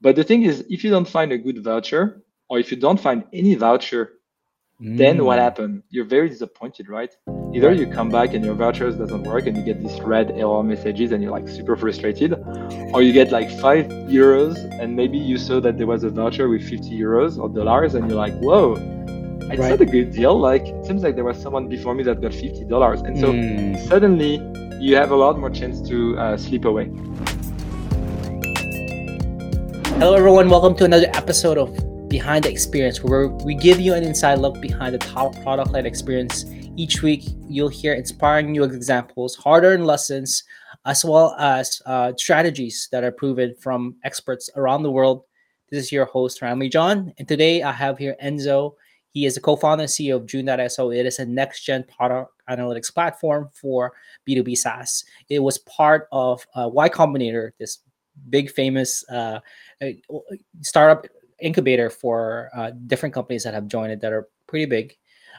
But the thing is, if you don't find a good voucher, or if you don't find any voucher, then what Mm, happened? You're very disappointed, right? Either you come back and your vouchers doesn't work and you get these red error messages and you're like super frustrated, or you get like five euros and maybe you saw that there was a voucher with 50 euros or dollars and you're like, whoa, it's Right. not a good deal. Like it seems like there was someone before me that got 50 dollars, and so Mm. suddenly you have a lot more chance to uh, slip away. Hello, everyone. Welcome to another episode of Behind the Experience, where we give you an inside look behind the top product led experience. Each week, you'll hear inspiring new examples, hard earned lessons, as well as uh, strategies that are proven from experts around the world. This is your host, Ramli John. And today I have here Enzo. He is the co founder and CEO of June.so. It is a next gen product analytics platform for B2B SaaS. It was part of uh, Y Combinator, this big famous uh, uh, startup incubator for uh, different companies that have joined it that are pretty big.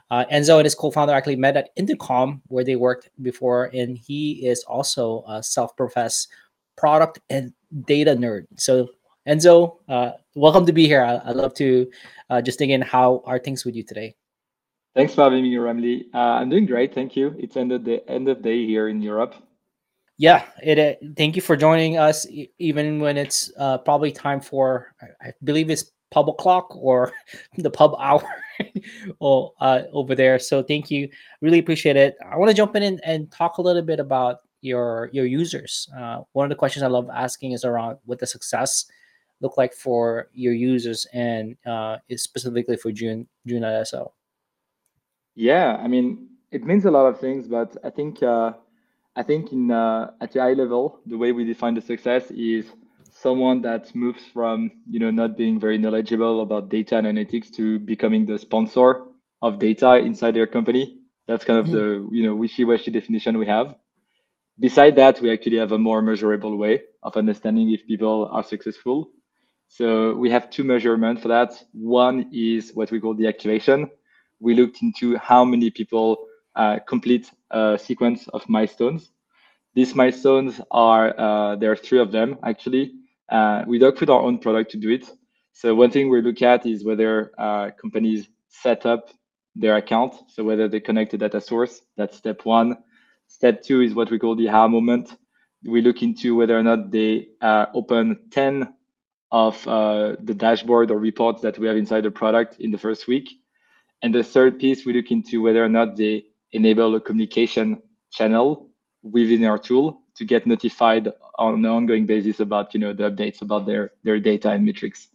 Uh, Enzo and his co-founder actually met at Intercom where they worked before, and he is also a self-professed product and data nerd. So Enzo, uh, welcome to be here. I, I'd love to uh, just dig in. How are things with you today? Thanks for having me, Ramli. Uh, I'm doing great, thank you. It's ended the end of day here in Europe. Yeah, it. Uh, thank you for joining us, even when it's uh, probably time for. I believe it's pub o'clock or the pub hour, uh, over there. So thank you, really appreciate it. I want to jump in and, and talk a little bit about your your users. Uh, one of the questions I love asking is around what the success look like for your users and uh, specifically for June June.so. Yeah, I mean, it means a lot of things, but I think uh, I think in uh, at a high level, the way we define the success is someone that moves from you know not being very knowledgeable about data and analytics to becoming the sponsor of data inside their company. That's kind of Mhm. the you know wishy-washy definition we have. Beside that, we actually have a more measurable way of understanding if people are successful. So we have two measurements for that. One is what we call the activation. We looked into how many people uh, complete sequence of milestones. These milestones are uh, there are three of them actually. Uh, we don't put our own product to do it. So one thing we look at is whether uh, companies set up their account. So whether they connect a data source. That's step one. Step two is what we call the aha moment. We look into whether or not they uh, open 10 of uh, the dashboard or reports that we have inside the product in the first week. And the third piece, we look into whether or not they enable a communication channel within our tool to get notified on an ongoing basis about you know the updates about their their data and metrics.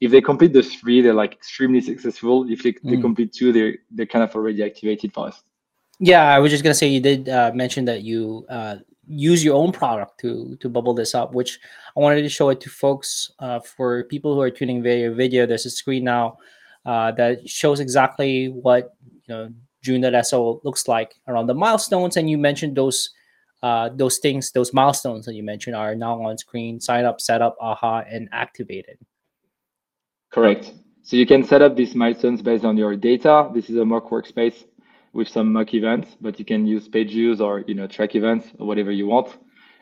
If they complete the three, they're like extremely successful. If they, they Mm. complete two, they're they're kind of already activated for us. Yeah, I was just gonna say you did uh, mention that you uh, use your own product to to bubble this up, which I wanted to show it to folks. Uh, for people who are tuning via video, there's a screen now uh, that shows exactly what you know June.so looks like around the milestones, and you mentioned those uh, those things, those milestones that you mentioned are now on screen. Sign up, set up, aha, and activated. Correct. So you can set up these milestones based on your data. This is a mock workspace with some mock events, but you can use page views or you know track events or whatever you want.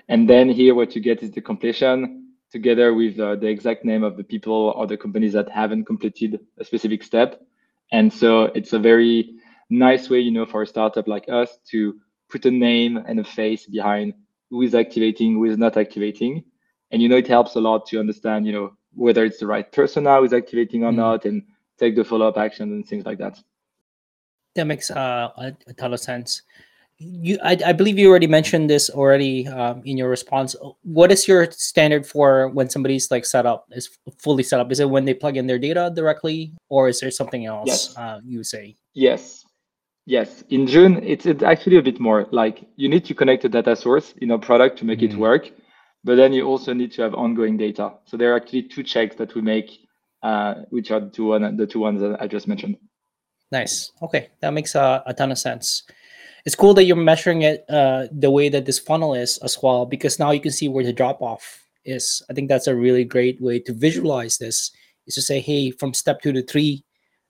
And then here, what you get is the completion together with uh, the exact name of the people or the companies that haven't completed a specific step. And so it's a very nice way, you know, for a startup like us to put a name and a face behind who is activating, who is not activating. And you know, it helps a lot to understand, you know, whether it's the right person now who's activating or Mm. not, and take the follow-up action and things like that. That makes uh, a, a ton of sense. You, I, I believe you already mentioned this already um, in your response. What is your standard for when somebody's like set up is fully set up? Is it when they plug in their data directly, or is there something else Yes. uh, you say? Yes. Yes. In June, it's, it's actually a bit more like you need to connect a data source in a product to make it Mm. work, but then you also need to have ongoing data. So there are actually two checks that we make, uh, which are the two, one, the two ones that I just mentioned. Nice. Okay, that makes uh, a ton of sense. It's cool that you're measuring it uh, the way that this funnel is as well, because now you can see where the drop off is. I think that's a really great way to visualize this. Is to say, hey, from step two to three,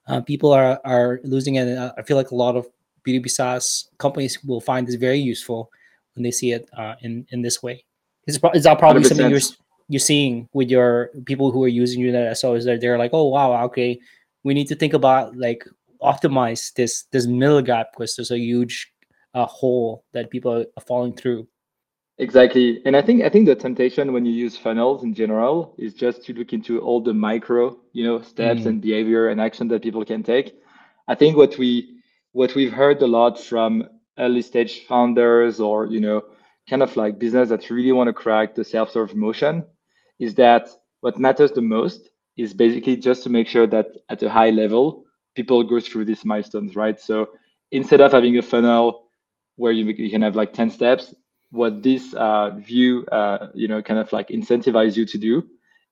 uh, people are are losing it. Uh, I feel like a lot of B2B SaaS companies will find this very useful when they see it uh, in in this way. Is, is that probably something you're you're seeing with your people who are using June.so is that they're like, oh wow, okay, we need to think about like optimize this this middle gap because there's a huge uh, hole that people are falling through. Exactly, and I think I think the temptation when you use funnels in general is just to look into all the micro, you know, steps mm. and behavior and action that people can take. I think what we what we've heard a lot from early stage founders or you know kind of like business that really want to crack the self-serve motion is that what matters the most is basically just to make sure that at a high level people go through these milestones right so instead of having a funnel where you, you can have like 10 steps what this uh, view uh, you know kind of like incentivize you to do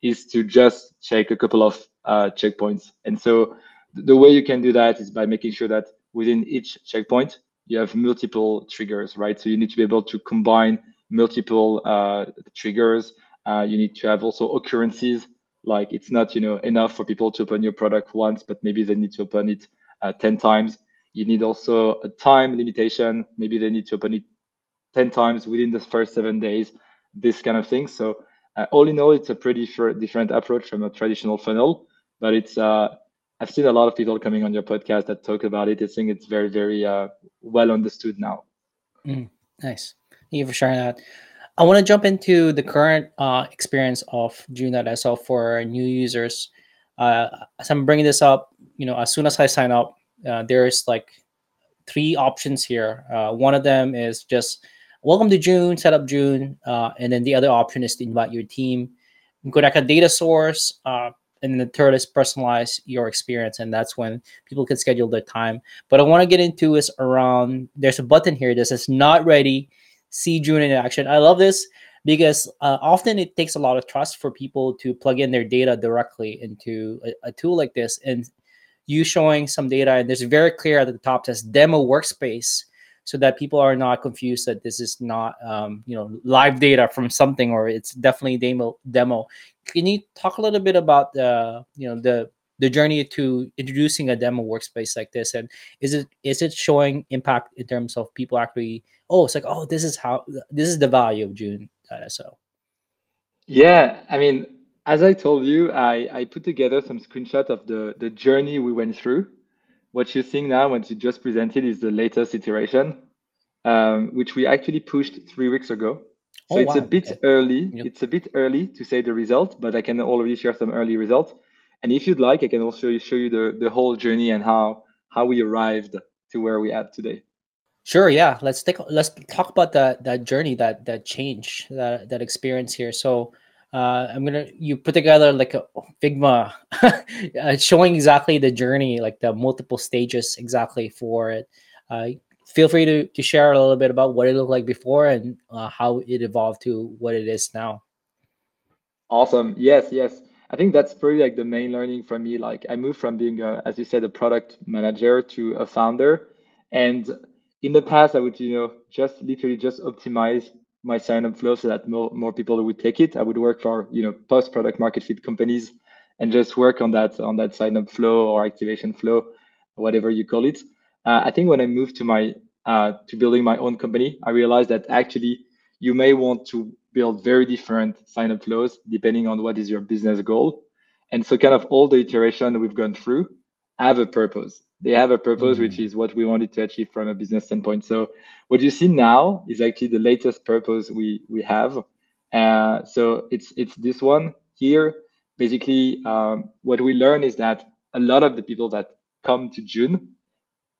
is to just check a couple of uh, checkpoints and so the way you can do that is by making sure that within each checkpoint you have multiple triggers, right? So you need to be able to combine multiple uh, triggers. Uh, you need to have also occurrences. Like it's not, you know, enough for people to open your product once, but maybe they need to open it uh, 10 times. You need also a time limitation. Maybe they need to open it 10 times within the first seven days, this kind of thing. So uh, all in all, it's a pretty different approach from a traditional funnel, but it's uh, I've seen a lot of people coming on your podcast that talk about it. I think it's very, very uh, well understood now. Mm, nice. Thank you for sharing that. I want to jump into the current uh, experience of June.so for new users. Uh, as I'm bringing this up, you know, as soon as I sign up, uh, there's like three options here. Uh, one of them is just welcome to June, set up June, uh, and then the other option is to invite your team. Go back a data source, uh, and then the third is personalize your experience and that's when people can schedule their time. But i want to get into is around there's a button here that says not ready. See june in action. I love this because uh, often it takes a lot of trust for people to plug in their data directly into a, a tool like this and you showing some data and there's very clear at the top says demo workspace so that people are not confused that this is not um, you know live data from something or it's definitely demo demo. Can you talk a little bit about the you know the the journey to introducing a demo workspace like this? And is it is it showing impact in terms of people actually oh it's like oh this is how this is the value of june so. Yeah i mean as i told you i i put together some screenshot of the the journey we went through what you're seeing now what you just presented is the latest iteration um, which we actually pushed three weeks ago so oh, it's wow. a bit okay. early. Yep. It's a bit early to say the result, but I can already share some early results. And if you'd like, I can also show you the, the whole journey and how how we arrived to where we are today. Sure. Yeah. Let's take let's talk about that that journey, that that change, that that experience here. So uh, I'm gonna you put together like a Figma uh, showing exactly the journey, like the multiple stages exactly for it. Uh, feel free to, to share a little bit about what it looked like before and uh, how it evolved to what it is now. Awesome. Yes, yes. I think that's pretty like the main learning for me. Like I moved from being, a, as you said, a product manager to a founder. And in the past, I would, you know, just literally just optimize my sign up flow so that more, more people would take it. I would work for, you know, post product market fit companies and just work on that, on that sign up flow or activation flow, whatever you call it. Uh, I think when I moved to my uh, to building my own company, I realized that actually you may want to build very different sign up flows depending on what is your business goal. And so, kind of all the iteration we've gone through have a purpose. They have a purpose, mm-hmm. which is what we wanted to achieve from a business standpoint. So, what you see now is actually the latest purpose we we have. Uh, so it's it's this one here. Basically, um, what we learn is that a lot of the people that come to June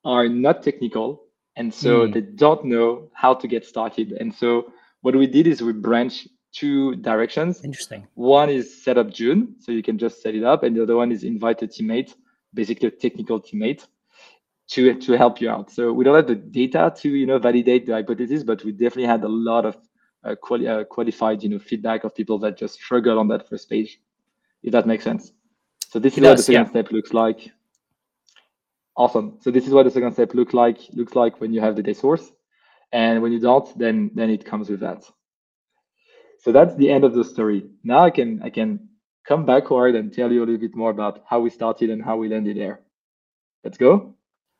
are not technical and so mm. they don't know how to get started and so what we did is we branch two directions interesting one is set up june so you can just set it up and the other one is invite a teammate basically a technical teammate to to help you out so we don't have the data to you know validate the hypothesis but we definitely had a lot of uh, quali- uh, qualified you know feedback of people that just struggle on that first page if that makes sense so this is what the second yeah. step looks like Awesome. So this is what the second step look like looks like when you have the data source. And when you don't, then then it comes with that. So that's the end of the story. Now I can I can come backward and tell you a little bit more about how we started and how we landed there. Let's go.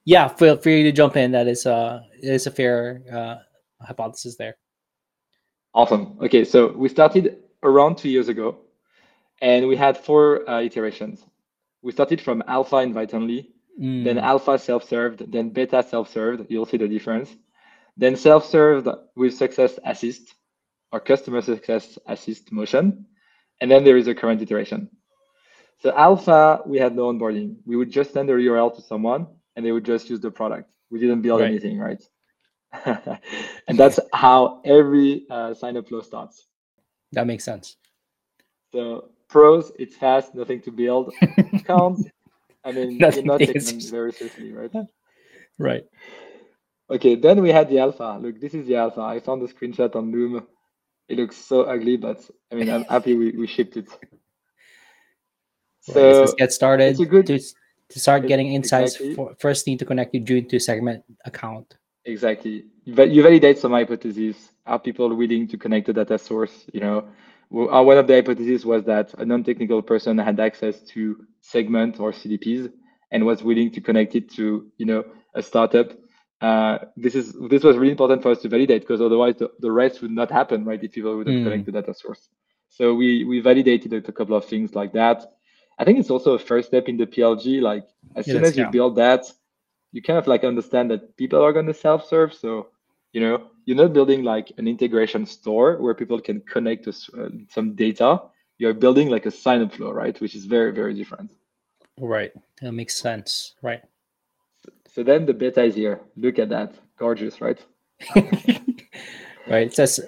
Yeah, feel free to jump in. That is uh is a fair uh, hypothesis there. Awesome. Okay, so we started around two years ago, and we had four uh, iterations. We started from alpha invite only, mm. then alpha self-served, then beta self-served. You'll see the difference. Then self-served with success assist or customer success assist motion. And then there is a current iteration. So alpha, we had no onboarding. We would just send a URL to someone and they would just use the product. We didn't build right. anything, right? and that's how every uh, sign up flow starts. That makes sense. So pros, it's fast, nothing to build. Cons, I mean, you're not taking very seriously, right? Right. Okay, then we had the alpha. Look, this is the alpha. I found the screenshot on Loom. It looks so ugly, but I mean, I'm happy we, we shipped it. So let's get started. Good, to, to start getting insights, exactly. for, first need to connect your June to Segment account. Exactly. But you validate some hypotheses. Are people willing to connect the data source? You know, uh, one of the hypotheses was that a non-technical person had access to Segment or CDPs and was willing to connect it to, you know, a startup. Uh, this is this was really important for us to validate because otherwise the, the rest would not happen, right? If people wouldn't mm. connect the data source. So we we validated a couple of things like that. I think it's also a first step in the PLG. Like as soon as you yeah. build that, you kind of like understand that people are going to self-serve. So you know you're not building like an integration store where people can connect to uh, some data. You're building like a sign-up flow, right? Which is very very different. Right. That makes sense. Right. So, then the beta is here. Look at that, gorgeous, right? right? It says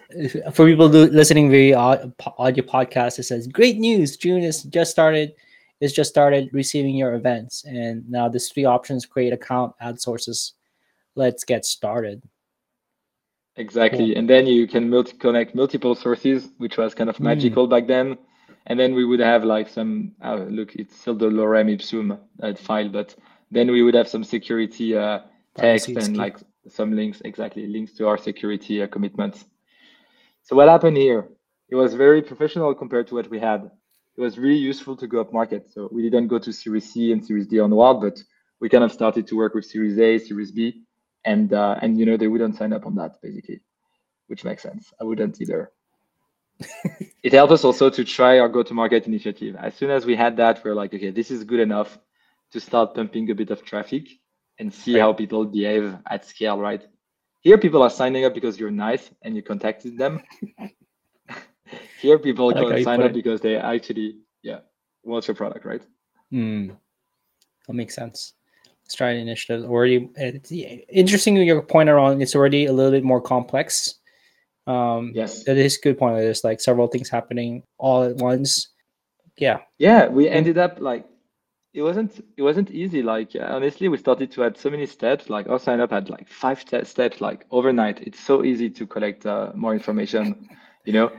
for people listening via audio podcast, it says great news. June is just started is just started receiving your events. And now there's three options, create account, add sources. Let's get started. Exactly. And then you can multi connect multiple sources, which was kind of hmm. magical mm. back then. And then we would have like some, uh, look, it's still the lorem ipsum uh, file, but then we would have some security uh, text and like some links, exactly, links to our security uh, commitments. So what happened here? It was very professional compared to what we had it was really useful to go up market. So we didn't go to Series C and Series D on onward, but we kind of started to work with Series A, Series B, and uh, and you know they wouldn't sign up on that basically, which makes sense. I wouldn't either. it helped us also to try our go-to-market initiative. As soon as we had that, we are like, okay, this is good enough to start pumping a bit of traffic and see right. how people behave at scale, right? Here, people are signing up because you're nice and you contacted them. Here, people like sign up it. because they actually, yeah, want your product, right? Hmm. That makes sense. Let's try an initiative. Already, it's interesting your point around it's already a little bit more complex. Um, yes, that is good point. There's like several things happening all at once. Yeah. Yeah, we ended up like it wasn't it wasn't easy. Like honestly, we started to add so many steps. Like our sign up had like five steps. Like overnight, it's so easy to collect uh, more information. You know,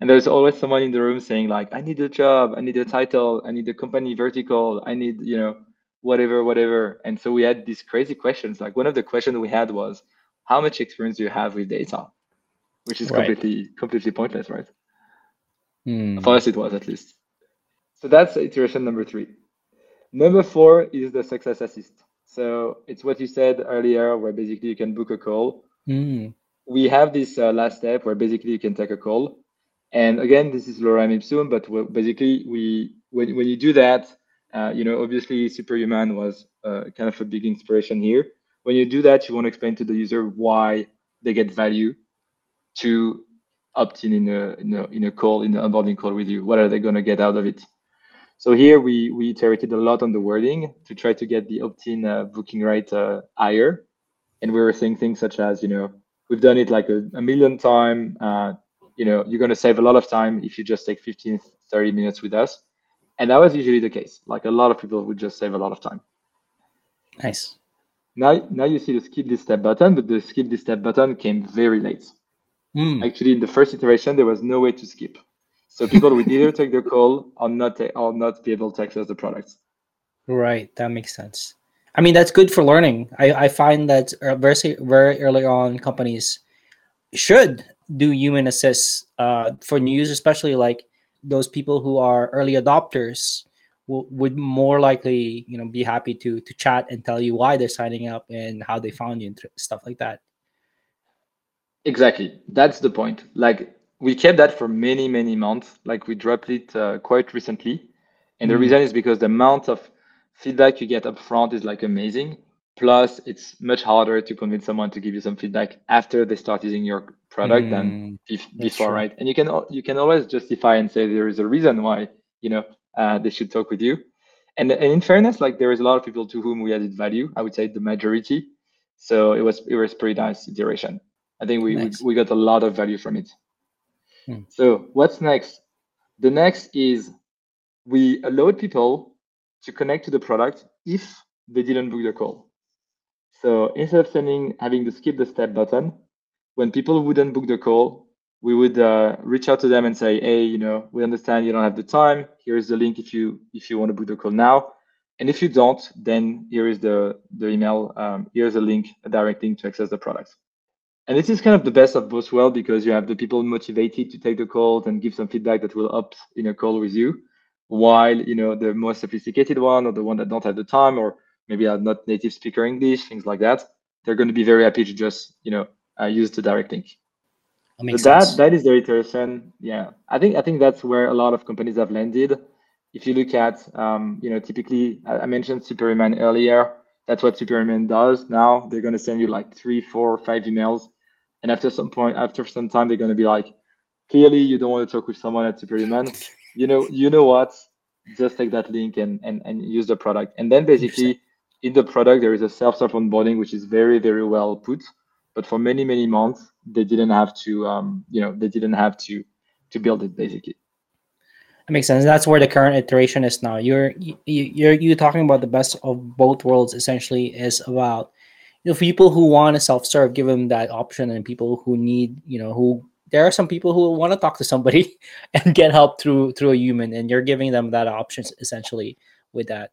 and there's always someone in the room saying like i need a job i need a title i need a company vertical i need you know whatever whatever and so we had these crazy questions like one of the questions we had was how much experience do you have with data which is right. completely completely pointless right hmm. for us it was at least so that's iteration number three number four is the success assist so it's what you said earlier where basically you can book a call hmm. we have this uh, last step where basically you can take a call and again, this is lorem ipsum, but basically we when, when you do that, uh, you know, obviously Superhuman was uh, kind of a big inspiration here. When you do that, you want to explain to the user why they get value to opt in in a, in a, in a call, in the onboarding call with you. What are they going to get out of it? So here we, we iterated a lot on the wording to try to get the opt-in uh, booking rate uh, higher. And we were saying things such as, you know, we've done it like a, a million time. Uh, you know you're going to save a lot of time if you just take 15 30 minutes with us and that was usually the case like a lot of people would just save a lot of time nice now now you see the skip this step button but the skip this step button came very late mm. actually in the first iteration there was no way to skip so people would either take the call or not or not be able to access the products right that makes sense. I mean that's good for learning. I, I find that uh, very very early on companies should do human assist uh, for news, especially like those people who are early adopters will, would more likely you know be happy to to chat and tell you why they're signing up and how they found you and stuff like that. Exactly. That's the point. Like we kept that for many many months. Like we dropped it uh, quite recently, and the Mm. reason is because the amount of feedback you get up front is like amazing. Plus, it's much harder to convince someone to give you some feedback after they start using your product than Mm, bef- that's before, true. right? And you can you can always justify and say there is a reason why you know uh, they should talk with you. And and in fairness, like there is a lot of people to whom we added value. I would say the majority. So it was it was pretty nice iteration. I think we we, we got a lot of value from it. Hmm. So what's next? The next is we allowed people to connect to the product if they didn't book the call. So instead of sending having the skip the step button, when people wouldn't book the call, we would uh, reach out to them and say, "Hey, you know, we understand you don't have the time. Here's the link if you if you want to book the call now, and if you don't, then here is the the email. Um, here's a link, a direct link to access the product." And this is kind of the best of both worlds because you have the people motivated to take the calls and give some feedback that will up in a call with you, while you know the more sophisticated one or the one that don't have the time or maybe are not native speaker English, things like that, they're going to be very happy to just you know uh, use the direct link. That So that sense. that is the iteration. Yeah, I think I think that's where a lot of companies have landed. If you look at, um, you know, typically I mentioned Superhuman earlier. That's what Superhuman does now. They're going to send you like three, four, five emails, and after some point, after some time, they're going to be like, clearly you don't want to talk with someone at Superhuman. You know, you know what? Just take that link and and and use the product. And then basically in the product there is a self-serve onboarding which is very very well put. But for many many months they didn't have to, um, you know, they didn't have to to build it basically. That makes sense. That's where the current iteration is now. You're you, you- you're you talking about the best of both worlds. Essentially, is about you know people who want to self serve, give them that option, and people who need you know who there are some people who want to talk to somebody and get help through through a human, and you're giving them that option essentially with that.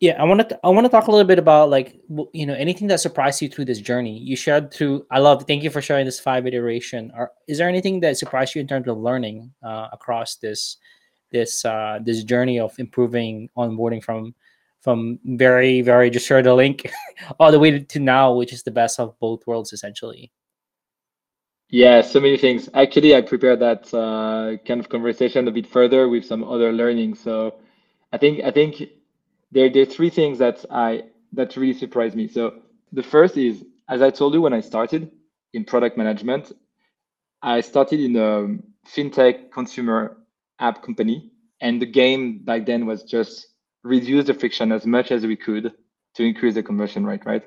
Yeah, I want to I want to talk a little bit about like you know anything that surprised you through this journey. You shared through. I love. Thank you for sharing this five iteration. Are, is there anything that surprised you in terms of learning uh, across this this uh, this journey of improving onboarding from from very very just share the link all the way to now, which is the best of both worlds essentially. Yeah, so many things. Actually, I prepared that uh, kind of conversation a bit further with some other learning. So I think I think there there are three things that I that really surprised me. So the first is, as I told you when I started in product management, I started in a fintech consumer app company, and the game back then was just reduce the friction as much as we could to increase the conversion rate, right?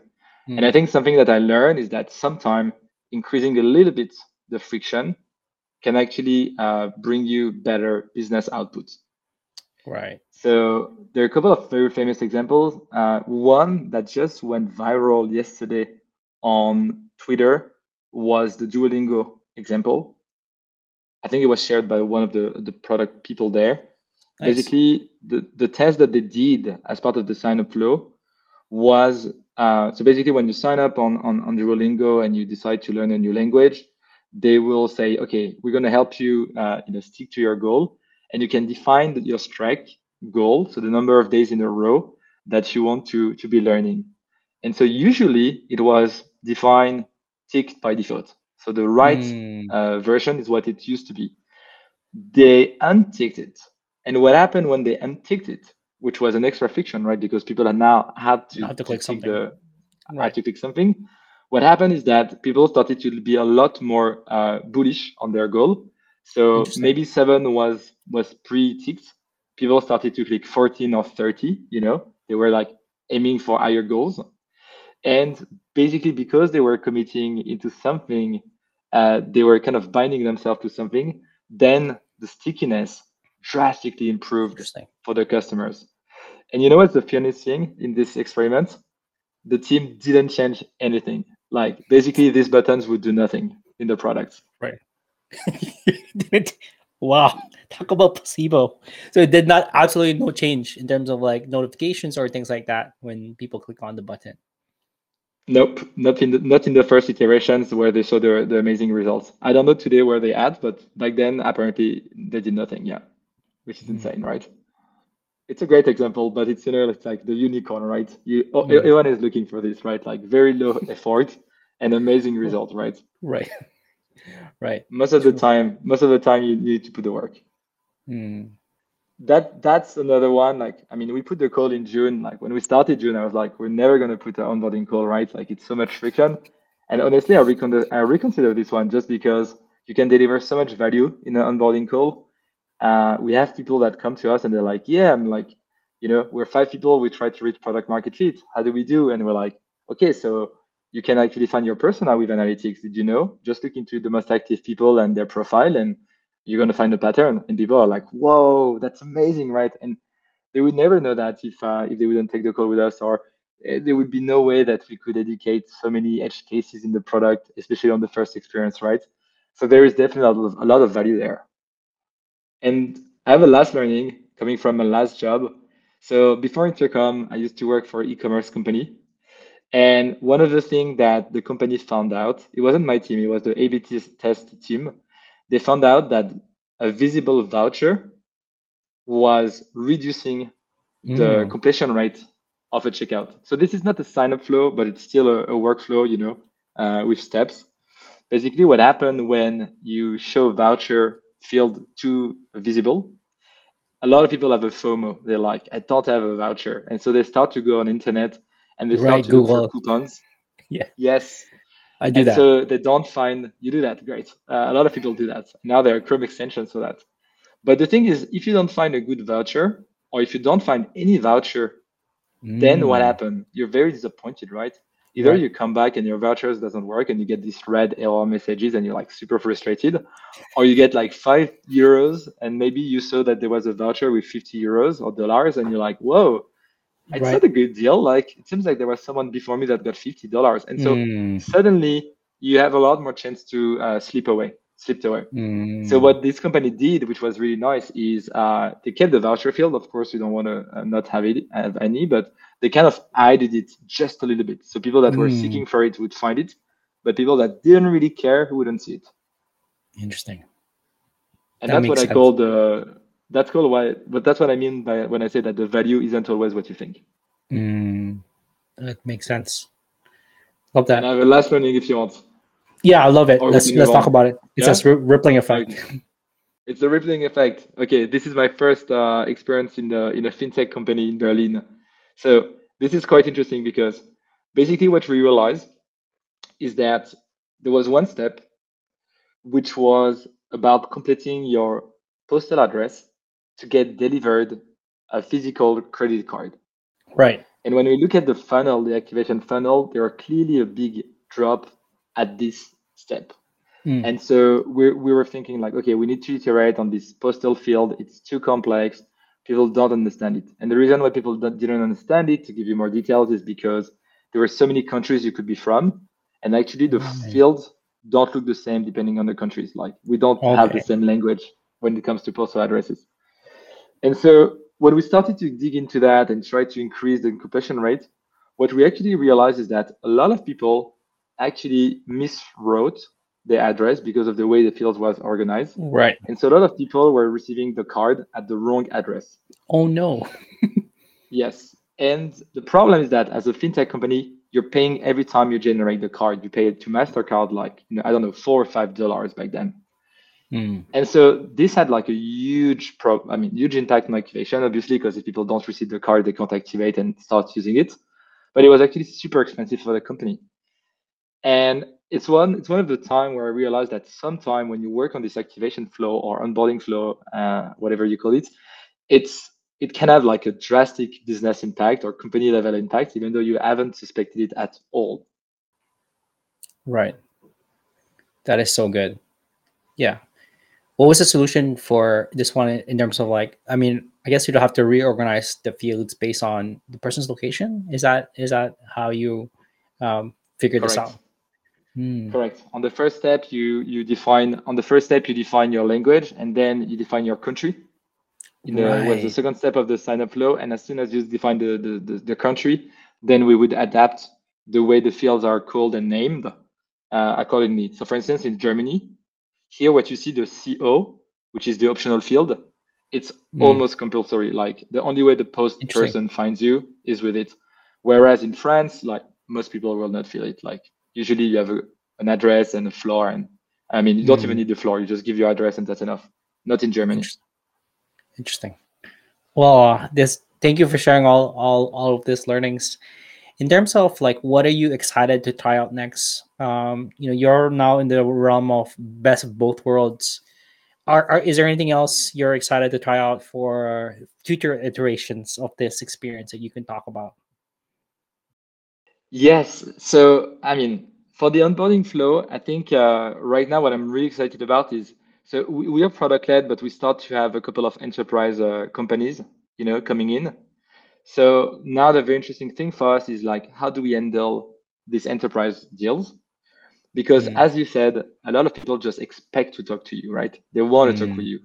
And I Mm, think something that I learned is that sometimes increasing a little bit the friction can actually uh, bring you better business output. right. So there are a couple of very famous examples. Uh, one that just went viral yesterday on Twitter was the Duolingo example. I think it was shared by one of the, the product people there. Nice. Basically, the, the test that they did as part of the sign up flow was uh, so basically when you sign up on, on, on Duolingo and you decide to learn a new language, they will say, okay, we're going to help you, uh, you know, stick to your goal, and you can define your streak goal, so the number of days in a row that you want to to be learning. And so usually it was defined ticked by default. So the right Mm, uh, version is what it used to be. They unticked it, and what happened when they unticked it, which was an extra friction, right? Because people had now had to, have to click something. the had Right. to click something. What happened is that people started to be a lot more uh, bullish on their goal. So maybe seven was was pre-ticked. People started to click 14 or 30. You know, they were like aiming for higher goals, and basically because they were committing into something, uh, they were kind of binding themselves to something. Then the stickiness drastically improved for the customers. And you know what's the funniest thing in this experiment? The team didn't change anything. Like basically, these buttons would do nothing in the product. Right. wow. Talk about placebo. So it did not absolutely no change in terms of like notifications or things like that when people click on the button. Nope, not in the not in the first iterations where they saw the the amazing results. I don't know today where they at, but back then apparently they did nothing. Yeah, which is Mm. insane, right? It's a great example, but it's you know it's like the unicorn, right? You oh, Mm. everyone is looking for this, right? Like very low effort and amazing result, right? Right. right. Most of the time, most of the time you need to put the work. Mm. That that's another one. Like, I mean, we put the call in June. Like when we started June, I was like, we're never gonna put an onboarding call, right? Like it's so much friction. And honestly, I reconsider I reconsider this one just because you can deliver so much value in an onboarding call. Uh, we have people that come to us and they're like, yeah, I'm like, you know, we're five people. We try to reach product market fit. How do we do? And we're like, okay, so you can actually find your persona with analytics. Did you know? Just look into the most active people and their profile, and you're to find a pattern. And people are like, whoa, that's amazing, right? And they would never know that if uh, if they wouldn't take the call with us, or uh, there would be no way that we could educate so many edge cases in the product, especially on the first experience, right? So there is definitely a lot of, a lot of value there. And I have a last learning coming from my last job. So before Intercom, I used to work for e-commerce company. And one of the things that the company found out, it wasn't my team, it was the A/B test team. They found out that a visible voucher was reducing the Mm. completion rate of a checkout. So this is not a sign-up flow, but it's still a, a workflow, you know, uh, with steps. Basically, what happened when you show voucher field too visible, a lot of people have a FOMO. They're like, I don't have a voucher, and so they start to go on internet and they start Right, to look for Google. coupons. Yeah. Yes, I do and that. so they don't find you do that. Great. Uh, a lot of people do that. Now there are Chrome extensions for that. But the thing is, if you don't find a good voucher, or if you don't find any voucher, then what Mm. happened? You're very disappointed, right? Either Right. you come back and your vouchers doesn't work and you get these red error messages and you're like super frustrated, or you get like five euros and maybe you saw that there was a voucher with 50 euros or dollars and you're like, whoa, it's Right. not a good deal. Like it seems like there was someone before me that got fifty dollars, and so Mm. suddenly you have a lot more chance to uh, slip away, slipped away. Mm. So what this company did, which was really nice, is uh, they kept the voucher field. Of course, you don't want to uh, not have it, have any, but they kind of hided it just a little bit, so people that were Mm. seeking for it would find it, but people that didn't really care who wouldn't see it. Interesting. And That that's what I call the that's called why, but that's what I mean by when I say that the value isn't always what you think. Mm. That makes sense. Love And that. I have a last learning if you want. Yeah, I love it. Or Let's let's talk on. about it. It's Yeah? ri- rippling effect. It's a rippling effect. Okay, this is my first uh, experience in the in a fintech company in Berlin. So this is quite interesting because basically what we realized is that there was one step which was about completing your postal address to get delivered a physical credit card. Right. And when we look at the funnel, the activation funnel, there are clearly a big drop at this step. Mm. And so we we were thinking like, okay, we need to iterate on this postal field. It's too complex. People don't understand it. And the reason why people don't, didn't understand it, to give you more details, is because there were so many countries you could be from, and actually the Right. fields don't look the same depending on the countries. Like we don't have the same language when it comes to postal addresses. And so when we started to dig into that and try to increase the completion rate, what we actually realized is that a lot of people actually miswrote the address because of the way the field was organized. Right. And so a lot of people were receiving the card at the wrong address. Oh no. Yes. And the problem is that as a fintech company, you're paying every time you generate the card. You pay it to MasterCard like, you know, I don't know, four or five dollars back then. Mm. And so this had like a huge pro I mean huge impact on activation, obviously, because if people don't receive the card, they can't activate and start using it. But it was actually super expensive for the company. And it's one it's one of the time where I realized that sometime when you work on this activation flow or onboarding flow, uh, whatever you call it, it's it can have like a drastic business impact or company level impact, even though you haven't suspected it at all. Right. That is so good. Yeah. What was the solution for this one in terms of like? I mean, I guess you don't have to reorganize the fields based on the person's location. Is that is that how you um, figure this out? Hmm. Correct. On the first step, you you define on the first step you define your language and then you define your country. In the was the second step of the sign up flow, and as soon as you define the, the the the country, then we would adapt the way the fields are called and named uh, accordingly. So, for instance, in Germany, here what you see the CO, which is the optional field, it's Mm. almost compulsory. Like the only way the post person finds you is with it. Whereas in France, like most people will not feel it. Like usually you have a, an address and a floor, and I mean, you don't mm. even need the floor. You just give your address and that's enough. Not in Germany. Interesting. Well, uh, this thank you for sharing all all all of these learnings. In terms of like, what are you excited to try out next? Um, you know, you're now in the realm of best of both worlds. Are, are is there anything else you're excited to try out for future iterations of this experience that you can talk about? Yes. So, I mean, for the onboarding flow, I think uh, right now what I'm really excited about is so we, we are product led, but we start to have a couple of enterprise uh, companies, you know, coming in. So now the very interesting thing for us is like, how do we handle these enterprise deals? Because mm. as you said, a lot of people just expect to talk to you, right? They want to mm. talk with you.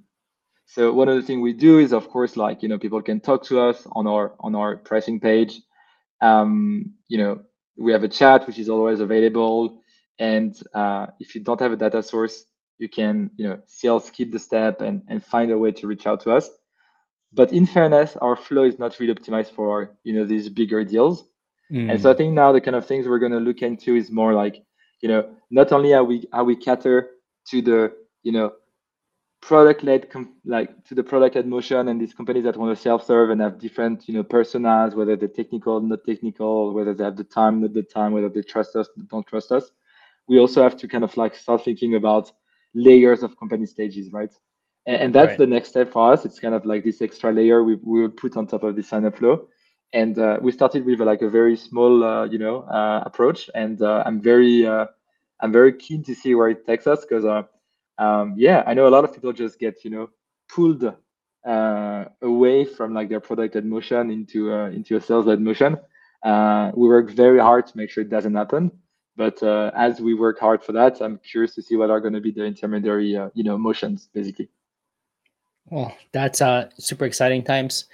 So one of the things we do is, of course, like you know, people can talk to us on our on our pricing page. Um, you know, we have a chat which is always available, and uh, if you don't have a data source, you can you know still skip the step and, and find a way to reach out to us. But in fairness our flow is not really optimized for you know these bigger deals. Mm. and so i think now the kind of things we're going to look into is more like you know not only are we are we cater to the you know product led like to the product led motion and these companies that want to self serve and have different you know personas whether they're technical not technical whether they have the time not the time whether they trust us don't trust us we also have to kind of like start thinking about layers of company stages, right? And, and that's right. the next step for us. It's kind of like this extra layer we, we will put on top of the sign up flow. And uh, we started with like a very small, uh, you know, uh, approach. And uh, I'm very, uh, I'm very keen to see where it takes us because, uh, um, yeah, I know a lot of people just get, you know, pulled away from like their product led motion into into a sales led motion. we work very hard to make sure it doesn't happen. But uh, as we work hard for that, I'm curious to see what are going to be the intermediary, uh, you know, motions basically. Well, that's uh, super exciting times.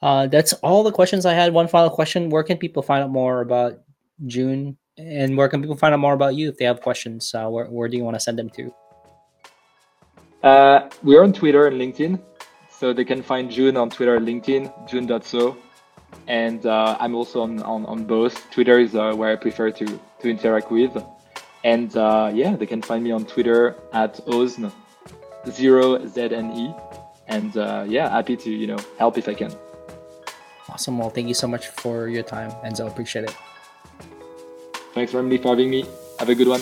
Uh, that's all the questions I had. One final question: Where can people find out more about June, and where can people find out more about you if they have questions? Uh, where, where do you want to send them to? Uh, we're on Twitter and LinkedIn, so they can find June on Twitter and LinkedIn, June.so and uh, I'm also on, on, on both. Twitter is uh, where I prefer to to interact with, and uh, yeah, they can find me on Twitter at Ozn zero ZNE, and uh, yeah, happy to you know help if I can. Awesome. Well, thank you so much for your time, Enzo. Appreciate it. Thanks, Remedy, for having me. Have a good one.